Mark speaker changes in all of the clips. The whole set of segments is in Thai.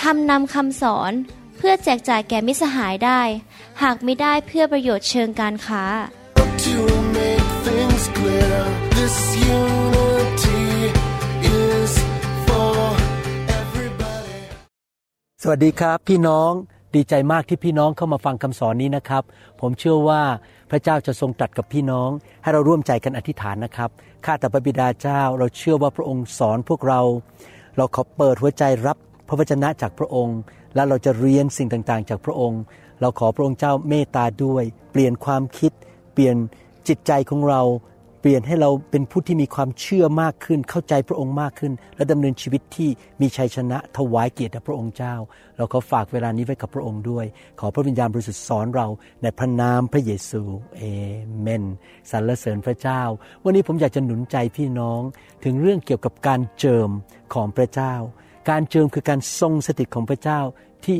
Speaker 1: ทำนำคำสอนเพื่อแจกจ่ายแก่มิสหายได้ หากไม่ได้เพื่อประโยชน์เชิงการค้า
Speaker 2: To make things clear, this unity is for everybody.
Speaker 3: สวัสดีครับพี่น้องดีใจมากที่พี่น้องเข้ามาฟังคำสอนนี้นะครับ ผมเชื่อว่าพระเจ้าจะทรงตรัสกับพี่น้อง ให้เราร่วมใจกันอธิษฐานนะครับ ข้าแต่พระบิดาเจ้า เราเชื่อว่าพระองค์สอนพวกเรา เราขอเปิดหัวใจรับ พระวจนะจากพระองค์ และเราจะเรียนสิ่งต่างๆ จากพระองค์ เราขอพระองค์เจ้าเมตตาด้วย เปลี่ยนความคิด เปลี่ยนจิตใจของเรา เปลี่ยนให้เราเป็นผู้ที่มีความเชื่อมากขึ้น เข้าใจพระองค์มากขึ้น และดำเนินชีวิตที่มีชัยชนะถวายเกียรติแด่พระองค์เจ้า เราขอฝากเวลานี้ไว้กับพระองค์ด้วย ขอพระวิญญาณบริสุทธิ์สอนเราในพระนามพระเยซูเอเมนสรรเสริญพระเจ้า วันนี้ผมอยากจะหนุนใจพี่น้องถึงเรื่องเกี่ยวกับการเจิมของพระเจ้า การเจิมคือการทรงสถิตของพระเจ้าที่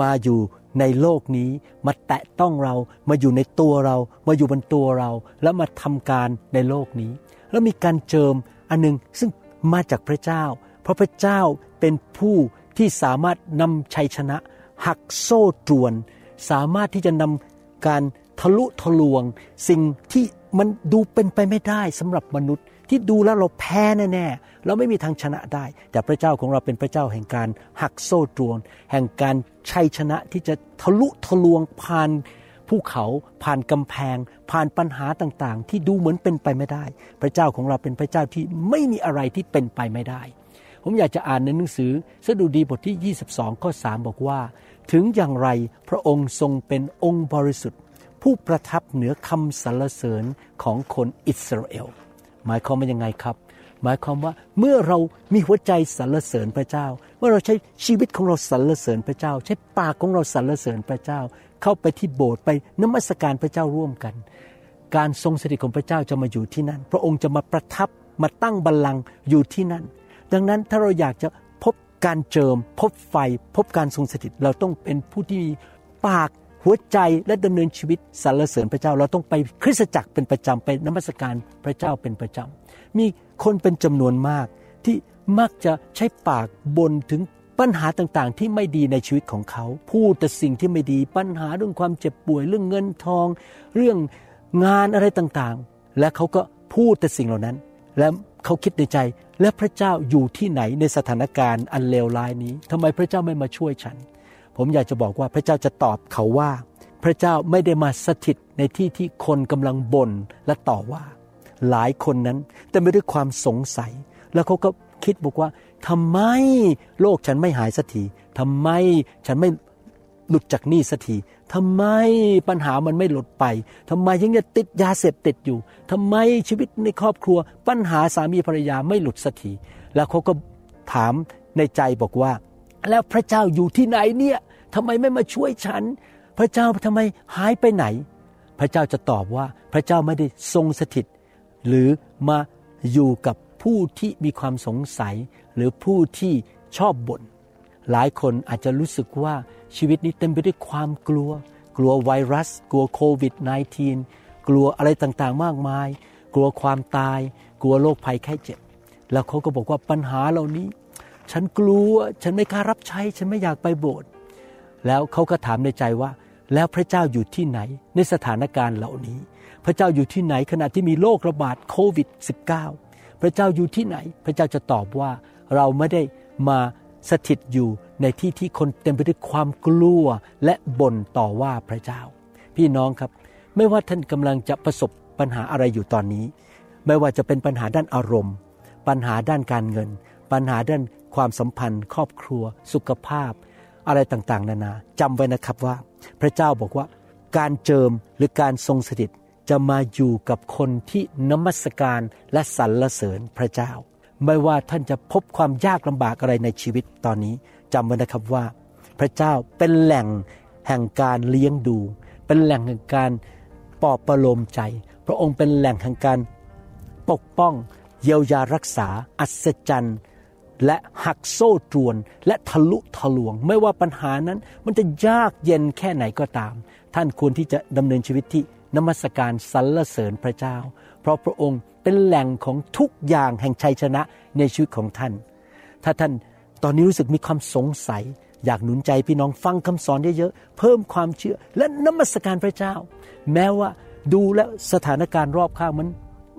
Speaker 3: มาอยู่ในโลกนี้มาแตะต้องเรามาอยู่ในตัวเรามาอยู่บนตัวเรา แล้วมาทำการในโลกนี้ แล้วมีการเจิมอันหนึงซึ่งมาจากพระเจ้า เพราะพระเจ้าเป็นผู้ที่สามารถนำชัยชนะ หักโซ่ตรวน สามารถที่จะนำการทะลุทะลวง สิ่งที่มันดูเป็นไปไม่ได้สำหรับมนุษย์ ที่ดูแล้วเราแพ้แน่ๆ เราไม่มีทางชนะได้ แต่พระเจ้าของเราเป็นพระเจ้าแห่งการหักโซ่ตรวน แห่งการชัยชนะที่จะทะลุทะลวงผ่านภูเขาผ่านกำแพง ผ่านปัญหาต่างๆ ที่ดูเหมือนเป็นไปไม่ได้ พระเจ้าของเราเป็นพระเจ้าที่ไม่มีอะไรที่เป็นไปไม่ได้ ผมอยากจะอ่านในหนังสือสดุดีบทที่ 22 ข้อ 3 บอกว่า ถึงอย่างไรพระองค์ทรงเป็นองค์บริสุทธิ์ ผู้ประทับเหนือคำสรรเสริญของคนอิสราเอล หมายความว่ายังไงครับ หมายความว่าเมื่อเรามีหัวใจสรรเสริญพระเจ้า เมื่อเราใช้ชีวิตของเราสรรเสริญพระเจ้า ใช้ปากของเราสรรเสริญพระเจ้า เข้าไปที่โบสถ์ไปนมัสการพระเจ้าร่วมกัน การทรงสถิตของพระเจ้าจะมาอยู่ที่นั่น พระองค์จะมาประทับมาตั้งบัลลังก์อยู่ที่นั่น ดังนั้นถ้าเราอยากจะพบการเจิม พบไฟ พบการทรงสถิตเราต้องเป็นผู้ที่มีปาก หัวใจและดำเนินชีวิตสรรเสริญพระเจ้า เราต้องไปคริสตจักรเป็นประจำไปนมัสการพระเจ้าเป็นประจำมีคนเป็นจำนวนมากที่มักจะใช้ปากบ่นถึงปัญหาต่างๆ ที่ไม่ดีในชีวิตของเขา พูดแต่สิ่งที่ไม่ดีปัญหาเรื่องความเจ็บป่วยเรื่องเงินทอง เรื่องงานอะไรต่างๆ และเขาก็พูดแต่สิ่งเหล่านั้น และเขาคิดในใจ และพระเจ้าอยู่ที่ไหนในสถานการณ์อันเลวร้ายนี้ทำไมพระเจ้าไม่มาช่วยฉัน ผมอยากจะบอกว่าพระเจ้าจะตอบเขาว่า พระเจ้าไม่ได้มาสถิตในที่ที่คนกำลังบ่นและต่อว่า หลายคนนั้นแต่ไม่ด้วยความสงสัย แล้วเขาก็คิดบอกว่าทำไมโลกฉันไม่หายสักทีทำไมฉันไม่หลุดจากหนี้สักทีทำไมปัญหามันไม่หลุดไปทำไมยังจะติดยาเสพติดอยู่ทำไมชีวิตในครอบครัว ปัญหาสามีภรรยาไม่หลุดสักทีแล้วเขาก็ถามในใจบอกว่า แล้วพระเจ้าอยู่ที่ไหนเนี่ยทำไมไม่มาช่วยฉัน พระเจ้าทำไมหายไปไหน พระเจ้าจะตอบว่าพระเจ้าไม่ได้ทรงสถิต หรือมาอยู่กับผู้ที่มีความสงสัย หรือผู้ที่ชอบบ่นหลายคนอาจจะรู้สึกว่าชีวิตนี้เต็มไปด้วยความกลัว กลัวไวรัส กลัวโควิด -19 กลัวอะไรต่างๆ มากมาย กลัวความตาย กลัวโรคภัยไข้เจ็บ แล้วเขาก็บอกว่าปัญหาเหล่านี้ ฉันกลัวฉันไม่กล้ารับใช้ ฉันไม่อยากไปโบสถ์แล้วเขาก็ถามในใจว่า แล้วพระเจ้าอยู่ที่ไหน ในสถานการณ์เหล่านี้ พระเจ้าอยู่ที่ไหนขณะที่มีโรคระบาดโควิด -19 พระเจ้าอยู่ที่ไหน พระเจ้าจะตอบว่าเราไม่ได้มาสถิตอยู่ในที่ที่คนเต็มไปด้วยความกลัวและบ่นต่อว่าพระเจ้า พี่น้องครับ ไม่ว่าท่านกำลังจะประสบปัญหาอะไรอยู่ตอนนี้ ไม่ว่าจะเป็นปัญหาด้านอารมณ์ ปัญหาด้านการเงิน ปัญหาด้าน ความสัมพันธ์ ครอบครัว สุขภาพ อะไรต่างๆ นานาจำไว้นะครับว่า พระเจ้าบอกว่าการเจิมหรือการทรงสถิตจะมาอยู่กับคนที่นมัสการและสรรเสริญพระเจ้า ไม่ว่าท่านจะพบความยากลำบากอะไรในชีวิตตอนนี้จำไว้นะครับว่า พระเจ้าเป็นแหล่งแห่งการเลี้ยงดู เป็นแหล่งแห่งการปลอบประโลมใจ พระองค์เป็นแหล่งแห่งการปกป้อง เยียวยารักษา อัศจรรย์ และหักโซ่ตรวนและทะลุทะลวง ไม่ว่าปัญหานั้นมันจะยากเย็นแค่ไหนก็ตาม ท่านควรที่จะดำเนินชีวิตที่นมัสการสรรเสริญพระเจ้า เพราะพระองค์เป็นแหล่งของทุกอย่างแห่งชัยชนะในชีวิตของท่าน ถ้าท่านตอนนี้รู้สึกมีความสงสัย อยากหนุนใจพี่น้องฟังคำสอนเยอะๆเพิ่มความเชื่อและนมัสการพระเจ้า แม้ว่าดูแล้วสถานการณ์รอบข้างมัน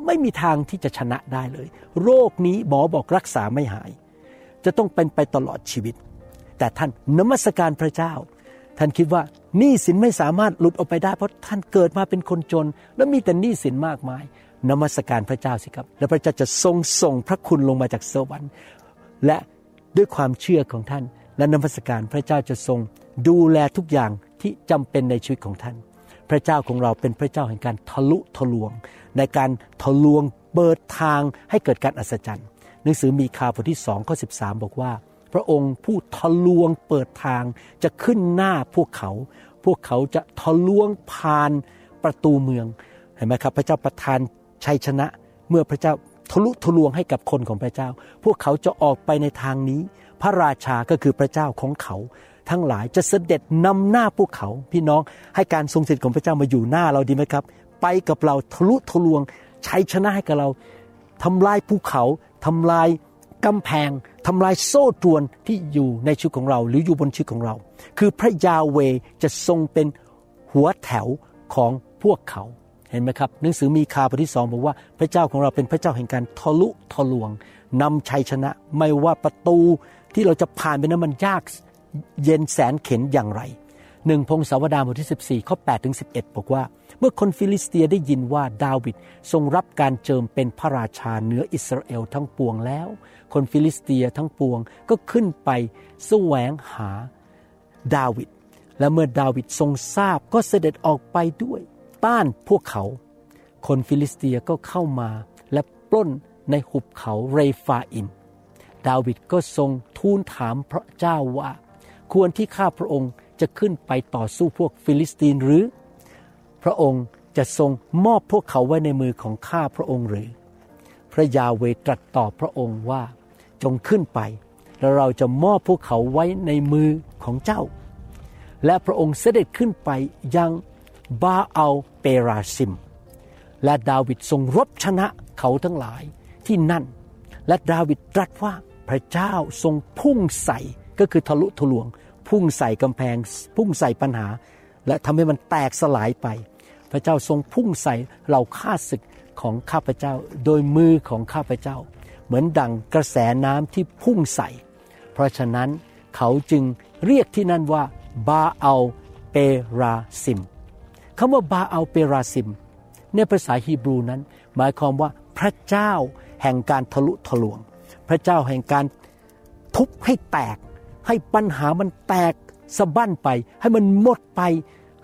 Speaker 3: ไม่มีทางที่จะชนะได้เลย โรคนี้หมอบอกรักษาไม่หาย จะต้องเป็นไปตลอดชีวิต แต่ท่านนมัสการพระเจ้า ท่านคิดว่าหนี้สินไม่สามารถหลุดออกไปได้ เพราะท่านเกิดมาเป็นคนจน แล้วมีแต่หนี้สินมากมาย นมัสการพระเจ้าสิครับ แล้วพระเจ้าจะทรงส่งพระคุณลงมาจากสวรรค์ และด้วยความเชื่อของท่าน และนมัสการพระเจ้าจะทรงดูแลทุกอย่างที่จำเป็นในชีวิตของท่าน พระเจ้าของเราเป็นพระเจ้าแห่งการทะลุทะลวง ในการทะลวงเปิดทางให้เกิดการอัศจรรย์ หนังสือมีคาบทที่สองข้อสิบสาบอกว่า พระองค์ผู้ทะลวงเปิดทางจะขึ้นหน้าพวกเขา พวกเขาจะทะลวงผ่านประตูเมืองเห็นไหมครับ พระเจ้าประทานชัยชนะ เมื่อพระเจ้าทะลุทะลวงให้กับคนของพระเจ้า พวกเขาจะออกไปในทางนี้ พระราชาก็คือพระเจ้าของเขา ทั้งหลายจะเสด็จนำหน้าพวกเขา พี่น้องให้การทรงสถิตของพระเจ้ามาอยู่หน้าเราดีไหมครับ ไปกับเราทะลุทะลวงชัยชนะให้กับเราทำลายภูเขา ทำลายกำแพงทำลายโซ่ตรวนที่อยู่ในชีวิตของเรา หรืออยู่บนชีวิตของเรา คือพระยาเวจะทรงเป็นหัวแถวของพวกเขาเห็นไหมครับหนังสือมีคาบทที่สองบอกว่าพระเจ้าของเราเป็นพระเจ้าแห่งการทะลุทะลวงนำชัยชนะไม่ว่าประตูที่เราจะผ่านไปนั้นมันยากเย็นแสนเข็นอย่างไร หนึ่งพงศาวดารบทที่ 14 ข้อ8ถึง11 บอกว่า เมื่อคนฟิลิสเตียได้ยินว่าดาวิดทรงรับการเจิมเป็นพระราชาเหนืออิสราเอลทั้งปวงแล้ว คนฟิลิสเตียทั้งปวงก็ขึ้นไปแสวงหาดาวิดและเมื่อดาวิดทรงทราบก็เสด็จออกไปต่อต้านพวกเขา คนฟิลิสเตียก็เข้ามาและปล้นในหุบเขาเรฟาอิม ดาวิดก็ทรงทูลถามพระเจ้าว่า ควรที่ข้าพระองค์ จะขึ้นไปต่อสู้พวกฟิลิสตีนหรือ พระองค์จะทรงมอบพวกเขาไว้ในมือของข้าพระองค์หรือ พระยาห์เวห์ตรัสตอบพระองค์ว่าจงขึ้นไป แล้วเราจะมอบพวกเขาไว้ในมือของเจ้า และพระองค์เสด็จขึ้นไปยังบาอัลเปราซิม และดาวิดทรงรบชนะเขาทั้งหลายที่นั่น และดาวิดตรัสว่าพระเจ้าทรงพุ่งใส่ก็คือทะลุทะลวง พุ่งใส่กำแพง พุ่งใส่ปัญหา และทำให้มันแตกสลายไป พระเจ้าทรงพุ่งใส่เหล่าข้าศึกของข้าพเจ้า โดยมือของข้าพเจ้า เหมือนดังกระแสน้ำที่พุ่งใส่ เพราะฉะนั้นเขาจึงเรียกที่นั่นว่าบาอัลเปราซิมคำว่าบาอัลเปราซิม ในภาษาฮีบรูนั้น หมายความว่าพระเจ้าแห่งการทะลุทะลวง พระเจ้าแห่งการทุบให้แตก ให้ปัญหามันแตกสะบั้นไป ให้มันหมดไป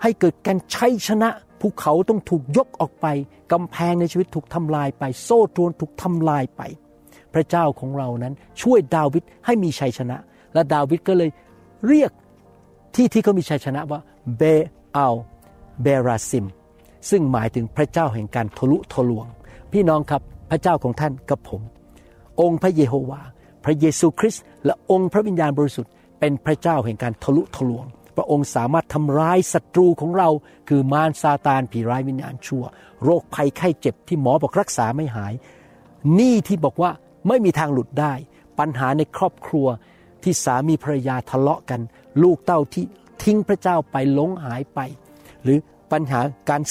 Speaker 3: ให้เกิดการชัยชนะภูเขาต้องถูกยกออกไปกำแพงในชีวิตถูกทำลายไป โซ่ตรวนถูกทำลายไป พระเจ้าของเรานั้นช่วยดาวิดให้มีชัยชนะ และดาวิดก็เลยเรียกที่ที่เขามีชัยชนะว่าเบอัลเบราซิม ซึ่งหมายถึงพระเจ้าแห่งการทะลุทะลวง พี่น้องครับพระเจ้าของท่านกับผม องค์พระเยโฮวา พระเยซูคริสต์และองค์พระวิญญาณบริสุทธิ์เป็นพระเจ้าแห่งการทะลุทะลวง พระองค์สามารถทำร้ายศัตรูของเรา คือมารซาตานผีร้ายวิญญาณชั่ว โรคภัยไข้เจ็บที่หมอบอกรักษาไม่หายหนี้ที่บอกว่าไม่มีทางหลุดได้ ปัญหาในครอบครัวที่สามีภรรยาทะเลาะกัน ลูกเต้าที่ทิ้งพระเจ้าไปหลงหายไป หรือปัญหาการ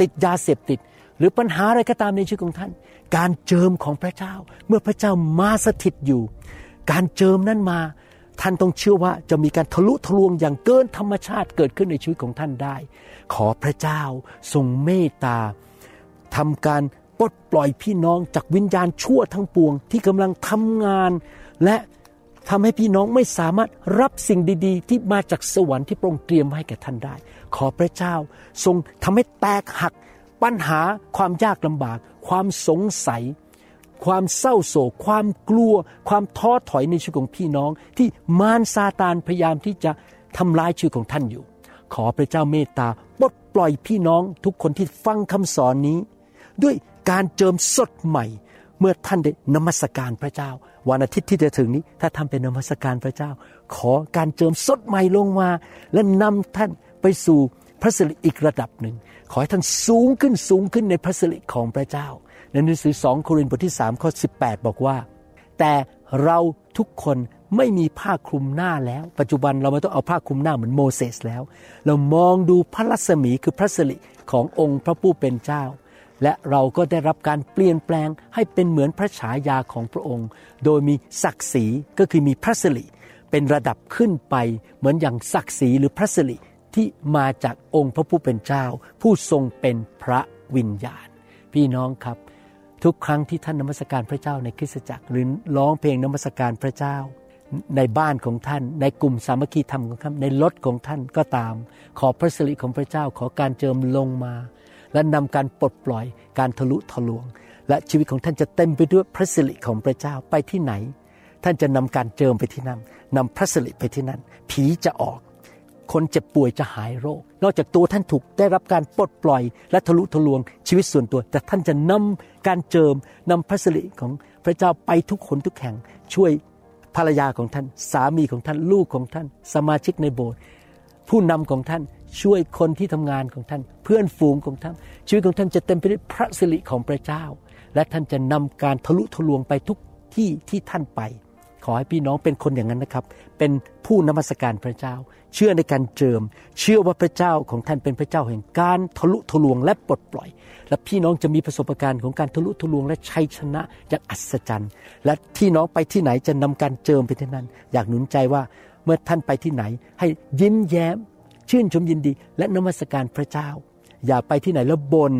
Speaker 3: ติดยาเสพติด หรือปัญหาอะไรก็ตามในชีวิตของท่าน การเจิมของพระเจ้า เมื่อพระเจ้ามาสถิตอยู่ การเจิมนั้นมา ท่านต้องเชื่อว่าจะมีการทะลุทะลวงอย่างเกินธรรมชาติเกิดขึ้นในชีวิตของท่านได้ ขอพระเจ้าทรงเมตตาทำการปลดปล่อยพี่น้องจากวิญญาณชั่วทั้งปวงที่กำลังทำงานและทำให้พี่น้องไม่สามารถรับสิ่งดีๆ ที่มาจากสวรรค์ที่พระองค์เตรียมไว้ให้แก่ท่านได้ ขอพระเจ้าทรงทำให้แตกหัก ปัญหาความยากลำบาก ความสงสัย ความเศร้าโศก ความกลัว ความท้อถอยในชีวิตของพี่น้อง ที่มารซาตานพยายามที่จะทำลายชีวิตของท่านอยู่ ขอพระเจ้าเมตตาปลดปล่อยพี่น้องทุกคนที่ฟังคำสอนนี้ ด้วยการเจิมสดใหม่ เมื่อท่านได้นมัสการพระเจ้า วันอาทิตย์ที่จะถึงนี้ ถ้าท่านเป็นนมัสการพระเจ้า ขอการเจิมสดใหม่ลงมา และนำท่านไปสู่ พระสิริอีกระดับหนึ่ง ขอให้ท่านสูงขึ้นสูงขึ้นในพระสิริของพระเจ้า ในหนังสือสองโครินธ์บทที่3ข้อ18 บอกว่า แต่เราทุกคนไม่มีผ้าคลุมหน้าแล้ว ปัจจุบันเราไม่ต้องเอาผ้าคลุมหน้าเหมือนโมเสสแล้ว เรามองดูพระรัศมีคือพระสิริขององค์พระผู้เป็นเจ้า และเราก็ได้รับการเปลี่ยนแปลงให้เป็นเหมือนพระฉายาของพระองค์ โดยมีศักดิ์ศรีก็คือมีพระสิริเป็นระดับขึ้นไปเหมือนอย่างศักดิ์ศรีหรือพระสิริ ที่มาจากองค์พระผู้เป็นเจ้า ผู้ทรงเป็นพระวิญญาณ พี่น้องครับ ทุกครั้งที่ท่านนมัสการพระเจ้าในคริสตจักรหรือร้องเพลงนมัสการพระเจ้า ในบ้านของท่าน ในกลุ่มสามัคคีธรรมของท่านในรถของท่านก็ตาม ขอพระสิริของพระเจ้าขอการเจิมลงมา และนำการปลดปล่อยการทะลุทะลวง และชีวิตของท่านจะเต็มไปด้วยพระสิริของพระเจ้าไปที่ไหน ท่านจะนำการเจิมไปที่นั่นนำพระสิริไปที่นั่น ผีจะออก คนเจ็บป่วยจะหายโรค นอกจากตัวท่านถูกได้รับการปลดปล่อย และทะลุทะลวงชีวิตส่วนตัว แต่ท่านจะนำการเจิมนำพระสิริของพระเจ้าไปทุกคนทุกแห่ง ช่วยภรรยาของท่าน สามีของท่านลูกของท่าน สมาชิกในโบสถ์ผู้นำของท่านช่วยคนที่ทำงานของท่าน เพื่อนฝูงของท่าน ชีวิตของท่านจะเต็มไปด้วยพระสิริของพระเจ้า และท่านจะนำการทะลุทะลวงไปทุกที่ที่ท่านไป ขอให้พี่น้องเป็นคนอย่างนั้นนะครับ เป็นผู้นมัสการพระเจ้า เชื่อในการเจิม เชื่อว่าพระเจ้าของท่านเป็นพระเจ้าแห่งการทะลุทะลวงและปลดปล่อย และพี่น้องจะมีประสบการณ์ของการทะลุทะลวงและชัยชนะอย่างอัศจรรย์ และพี่น้องไปที่ไหนจะนำการเจิมไปที่นั่นอยากหนุนใจว่าเมื่อท่านไปที่ไหน ให้ยิ้มแย้ม ชื่นชมยินดี และนมัสการพระเจ้า อย่าไปที่ไหนแล้วบน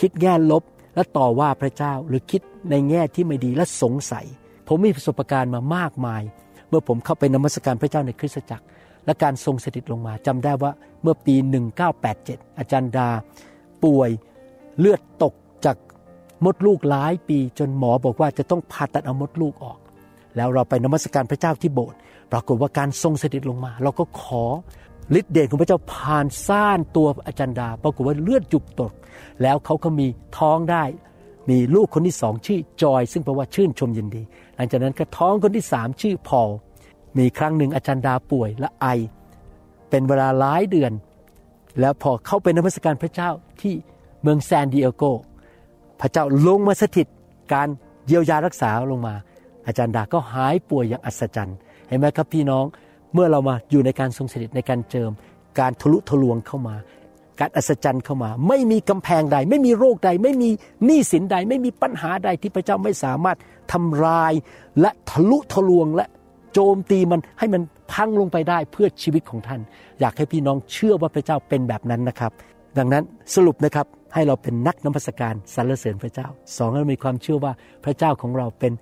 Speaker 3: คิดแง่ลบ และต่อว่าพระเจ้าหรือคิดในแง่ที่ไม่ดีและสงสัย ผมมีประสบการณ์มามากมาย เมื่อผมเข้าไปนมัสการพระเจ้าในคริสตจักร และการทรงสถิตลงมาจำได้ว่าเมื่อปี 1987 อาจารย์ดา ป่วยเลือดตกจากมดลูกหลายปีจนหมอบอกว่าจะต้องผ่าตัดเอามดลูกออก แล้วเราไปนมัสการพระเจ้าที่โบสถ์ปรากฏว่าการทรงสถิตลงมา เราก็ขอฤทธิเดชของพระเจ้าผ่านซ่านตัวอาจารย์ดา ปรากฏว่าเลือดจุกตก แล้วเขาก็มีท้องได้ มีลูกคนที่สองชื่อจอย ซึ่งแปลว่าชื่นชมยินดี หลังจากนั้นก็ท้องคนที่สามชื่อพอลมีครั้งหนึ่งอาจารย์ดาป่วยและไอ เป็นเวลาหลายเดือน แล้วพอเข้าไปนมัสการพระเจ้าที่เมืองแซนดิเอโก พระเจ้าลงมาสถิตการเยียวยารักษาลงมา อาจารย์ดาก็หายป่วยอย่างอัศจรรย์เห็นไหมครับพี่น้องเมื่อเรามาอยู่ในการทรงสถิตในการเจิม การทะลุทะลวงเข้ามา การอัศจรรย์เข้ามา ไม่มีกำแพงใด ไม่มีโรคใด ไม่มีหนี้สินใด ไม่มีปัญหาใดที่พระเจ้าไม่สามารถทำลายและทะลุทะลวงและโจมตีมันให้มันพังลงไปได้เพื่อชีวิตของท่าน อยากให้พี่น้องเชื่อว่าพระเจ้าเป็นแบบนั้นนะครับ ดังนั้นสรุปนะครับให้เราเป็นนักนมัสการสรรเสริญพระเจ้าสองเรามีความเชื่อว่าพระเจ้าของเราเป็น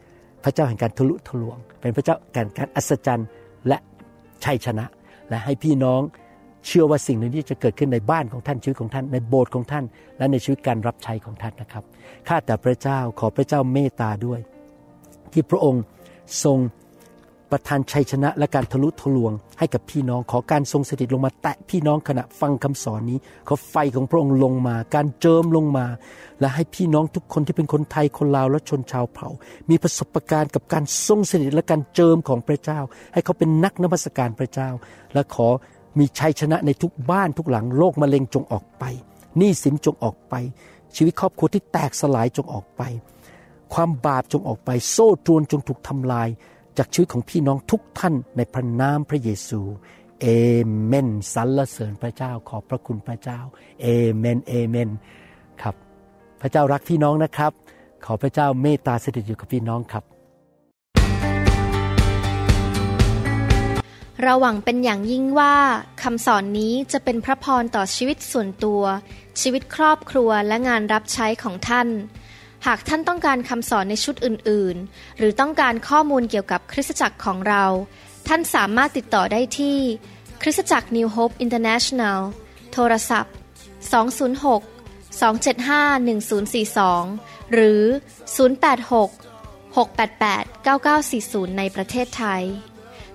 Speaker 3: พระเจ้าแห่งการทะลุทะลวง เป็นพระเจ้าแห่งการอัศจรรย์และชัยชนะ และให้พี่น้อง เชื่อว่าสิ่งหนี้จะเกิดขึ้นในบ้านของท่านชีวิตของท่าน ในโบสถ์ของท่าน และในชีวิตการรับใช้ของท่านนะครับข้าแต่พระเจ้าขอพระเจ้าเมตตาด้วย ที่พระองค์ทรงประทานชัยชนะและการทะลุทะลวง ให้กับพี่น้องขอการทรงสถิตลงมาแตะพี่น้องขณะฟังคำสอนนี้ ขอไฟของพระองค์ลงมา การเจิมลงมา และให้พี่น้องทุกคนที่เป็นคนไทยคนลาวและชนชาวเผ่า มีประสบการณ์กับการทรงสถิตและการเจิมของพระเจ้า ให้เขาเป็นนักนมัสการพระเจ้า และขอ มีชัยชนะในทุกบ้านทุกหลังโรคมะเร็งจงออกไปหนี้สินจงออกไป ชีวิตครอบครัวที่แตกสลายจงออกไป ความบาปจงออกไป โซ่ตรวนจงถูกทำลาย จากชีวิตของพี่น้องทุกท่านในพระนามพระเยซูเอเมนสรรเสริญพระเจ้าขอบพระคุณพระเจ้าเอเมนเอเมนครับ พระเจ้ารักพี่น้องนะครับ ขอพระเจ้าเมตตาสถิตอยู่กับพี่น้องครับ
Speaker 1: เราหวังเป็นอย่างยิ่งว่าคำสอนนี้จะเป็นพระพรต่อชีวิตส่วนตัว ชีวิตครอบครัวและงานรับใช้ของท่าน หากท่านต้องการคำสอนในชุดอื่น ๆ หรือต้องการข้อมูลเกี่ยวกับคริสตจักรของเรา ท่านสามารถติดต่อได้ที่ คริสตจักร New Hope International โทรศัพท์ 206 275 1042 หรือ 086 688-9940 ในประเทศไทย